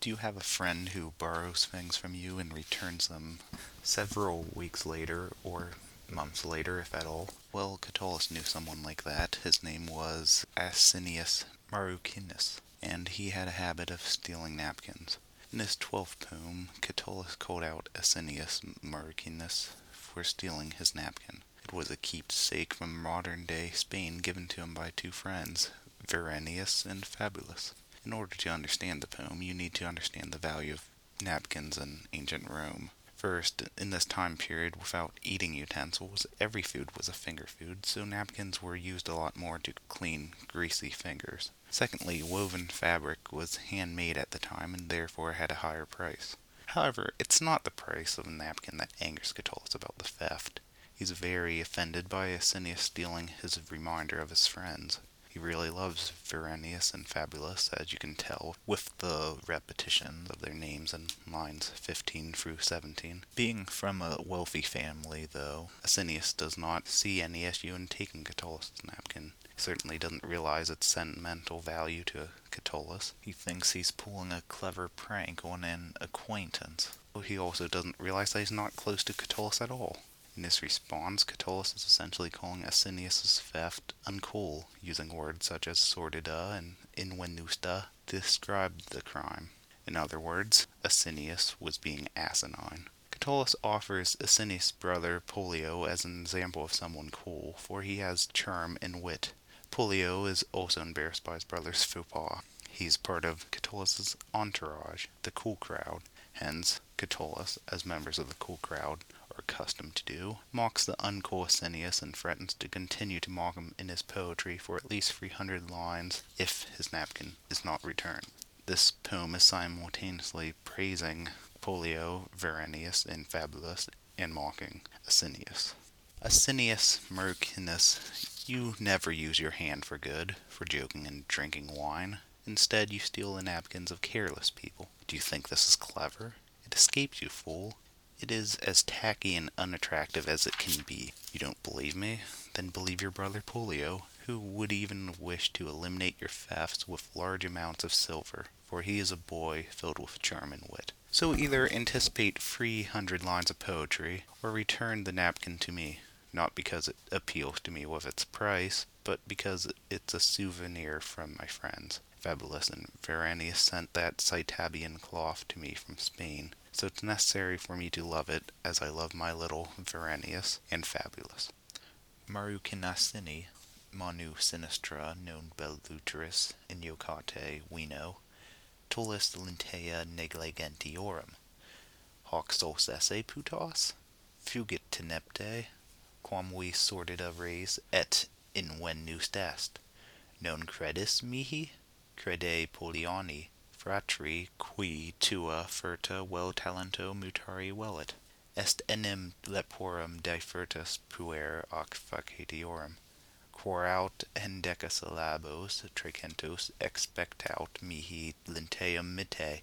Do you have a friend who borrows things from you and returns them several weeks later, or months later, if at all? Well, Catullus knew someone like that. His name was Asinius Marrucinus, and he had a habit of stealing napkins. In his twelfth poem, Catullus called out Asinius Marrucinus for stealing his napkin. It was a keepsake from modern day Spain given to him by two friends, Veranius and Fabullus. In order to understand the poem, you need to understand the value of napkins in ancient Rome. First, in this time period, without eating utensils, every food was a finger food, so napkins were used a lot more to clean greasy fingers. Secondly, woven fabric was handmade at the time and therefore had a higher price. However, it's not the price of a napkin that angers Catullus about the theft. He's very offended by Asinius stealing his reminder of his friends. Really loves Veranius and Fabullus, as you can tell, with the repetition of their names in lines 15 through 17. Being from a wealthy family, though, Asinius does not see any issue in taking Catullus' napkin. He certainly doesn't realize its sentimental value to Catullus. He thinks he's pulling a clever prank on an acquaintance. He also doesn't realize that he's not close to Catullus at all. In this response, Catullus is essentially calling Asinius' theft uncool, using words such as sordida and invenusta to describe the crime. In other words, Asinius was being asinine. Catullus offers Asinius' brother Pollio as an example of someone cool, for he has charm and wit. Pollio is also embarrassed by his brother's faux pas. He's part of Catullus's entourage, the cool crowd. Hence, Catullus, as members of the cool crowd, accustomed to do, mocks the uncool Asinius and threatens to continue to mock him in his poetry for at least 300 lines if his napkin is not returned. This poem is simultaneously praising Pollio, Veranius, and Fabullus, and mocking Asinius. Asinius Marrucinus, you never use your hand for good, for joking and drinking wine. Instead, you steal the napkins of careless people. Do you think this is clever? It escapes you, fool. It is as tacky and unattractive as it can be. You don't believe me? Then believe your brother Pollio, who would even wish to eliminate your thefts with large amounts of silver, for he is a boy filled with charm and wit. So either anticipate three hundred lines of poetry, or return the napkin to me, not because it appeals to me with its price, but because it's a souvenir from my friends. Fabullus and Veranius sent that Citabian cloth to me from Spain so it's necessary for me to love it as I love my little Veranius and Fabullus. Marucinasini, Manu sinistra non belluteris iniocate vino, tollis lintea negligentiorum. Hoc putas? Fugit tenepte, quam vi sordida res et invenus est. Non credis mihi? Crede Polliani, fratri qui tua furta vel talento mutari velit. Est enim leporum differtus puer ac facetiorum. Quoraut hendecasyllabos tricentos expectaut mihi linteum mitte,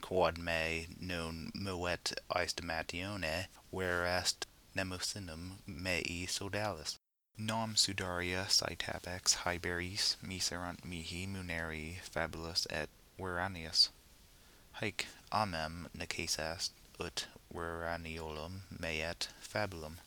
quod me non movet aestimatione, est nemusinum mei sodalis. Nam sudaria Cytapex Hiberis miserant mihi muneri fabulus et veranius. Haec amem necessas ut veraniolum meet fabulum.